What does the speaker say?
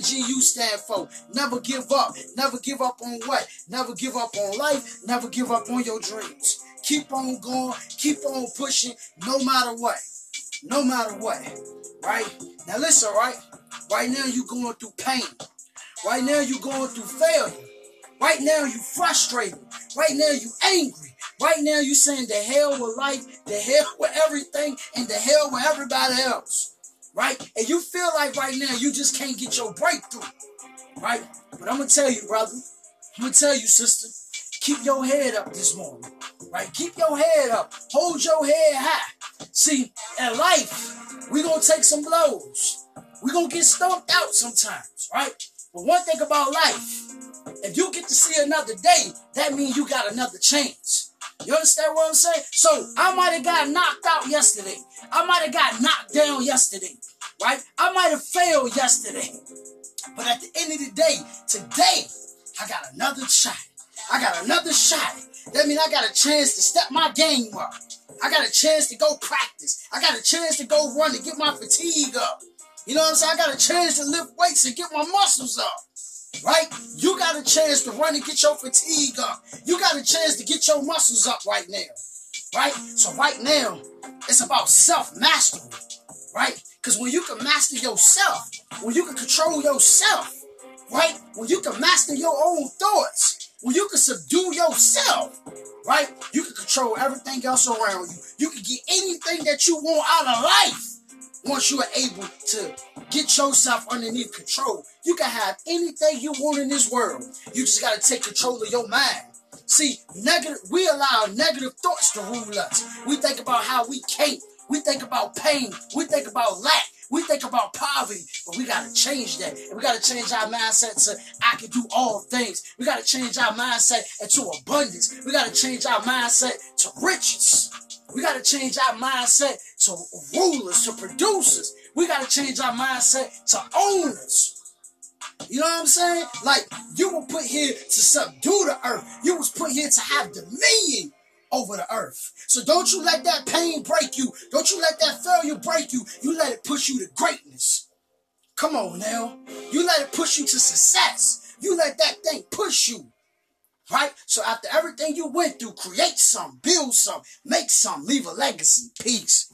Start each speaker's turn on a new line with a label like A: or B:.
A: NGU stand for? Never give up. Never give up on what? Never give up on life. Never give up on your dreams. Keep on going. Keep on pushing no matter what. No matter what. Right? Now listen, right? Right now you're going through pain. Right now you're going through failure. Right now you frustrated. Right now you angry. Right now you saying the hell with life, the hell with everything, and the hell with everybody else. Right? And you feel like right now you just can't get your breakthrough. Right? But I'm gonna tell you, brother. I'm gonna tell you, sister. Keep your head up this morning. Right? Keep your head up. Hold your head high. See, in life, we gonna take some blows. we gonna get stumped out sometimes, right? But one thing about life, if you get to see another day, that means you got another chance. You understand what I'm saying? So I might have got knocked out yesterday. I might have got knocked down yesterday. Right? I might have failed yesterday. But at the end of the day, today, I got another shot. I got another shot. That means I got a chance to step my game up. I got a chance to go practice. I got a chance to go run and get my fatigue up. You know what I'm saying? I got a chance to lift weights and get my muscles up right? You got a chance to run and get your fatigue up. You got a chance to get your muscles up right now, right? So right now, it's about self-mastery, right? Because when you can master yourself, when you can control yourself, right? When you can master your own thoughts, when you can subdue yourself, right? You can control everything else around you. You can get anything that you want out of life once you are able to get yourself underneath control, you can have anything you want in this world. You just got to take control of your mind. See, negative, we allow negative thoughts to rule us. We think about how we can't. We think about pain. We think about lack. We think about poverty, but we got to change that. And we got to change our mindset to I can do all things. We got to change our mindset into abundance. We got to change our mindset to riches. We got to change our mindset to rulers, to producers. We got to change our mindset to owners. You know what I'm saying? Like you were put here to subdue the earth. You was put here to have dominion over the earth. So don't you let that pain break you. Don't you let that failure break you. You let it push you to greatness. Come on now. You let it push you to success. You let that thing push you. Right? So after everything you went through, create some, build some, make some, leave a legacy. Peace.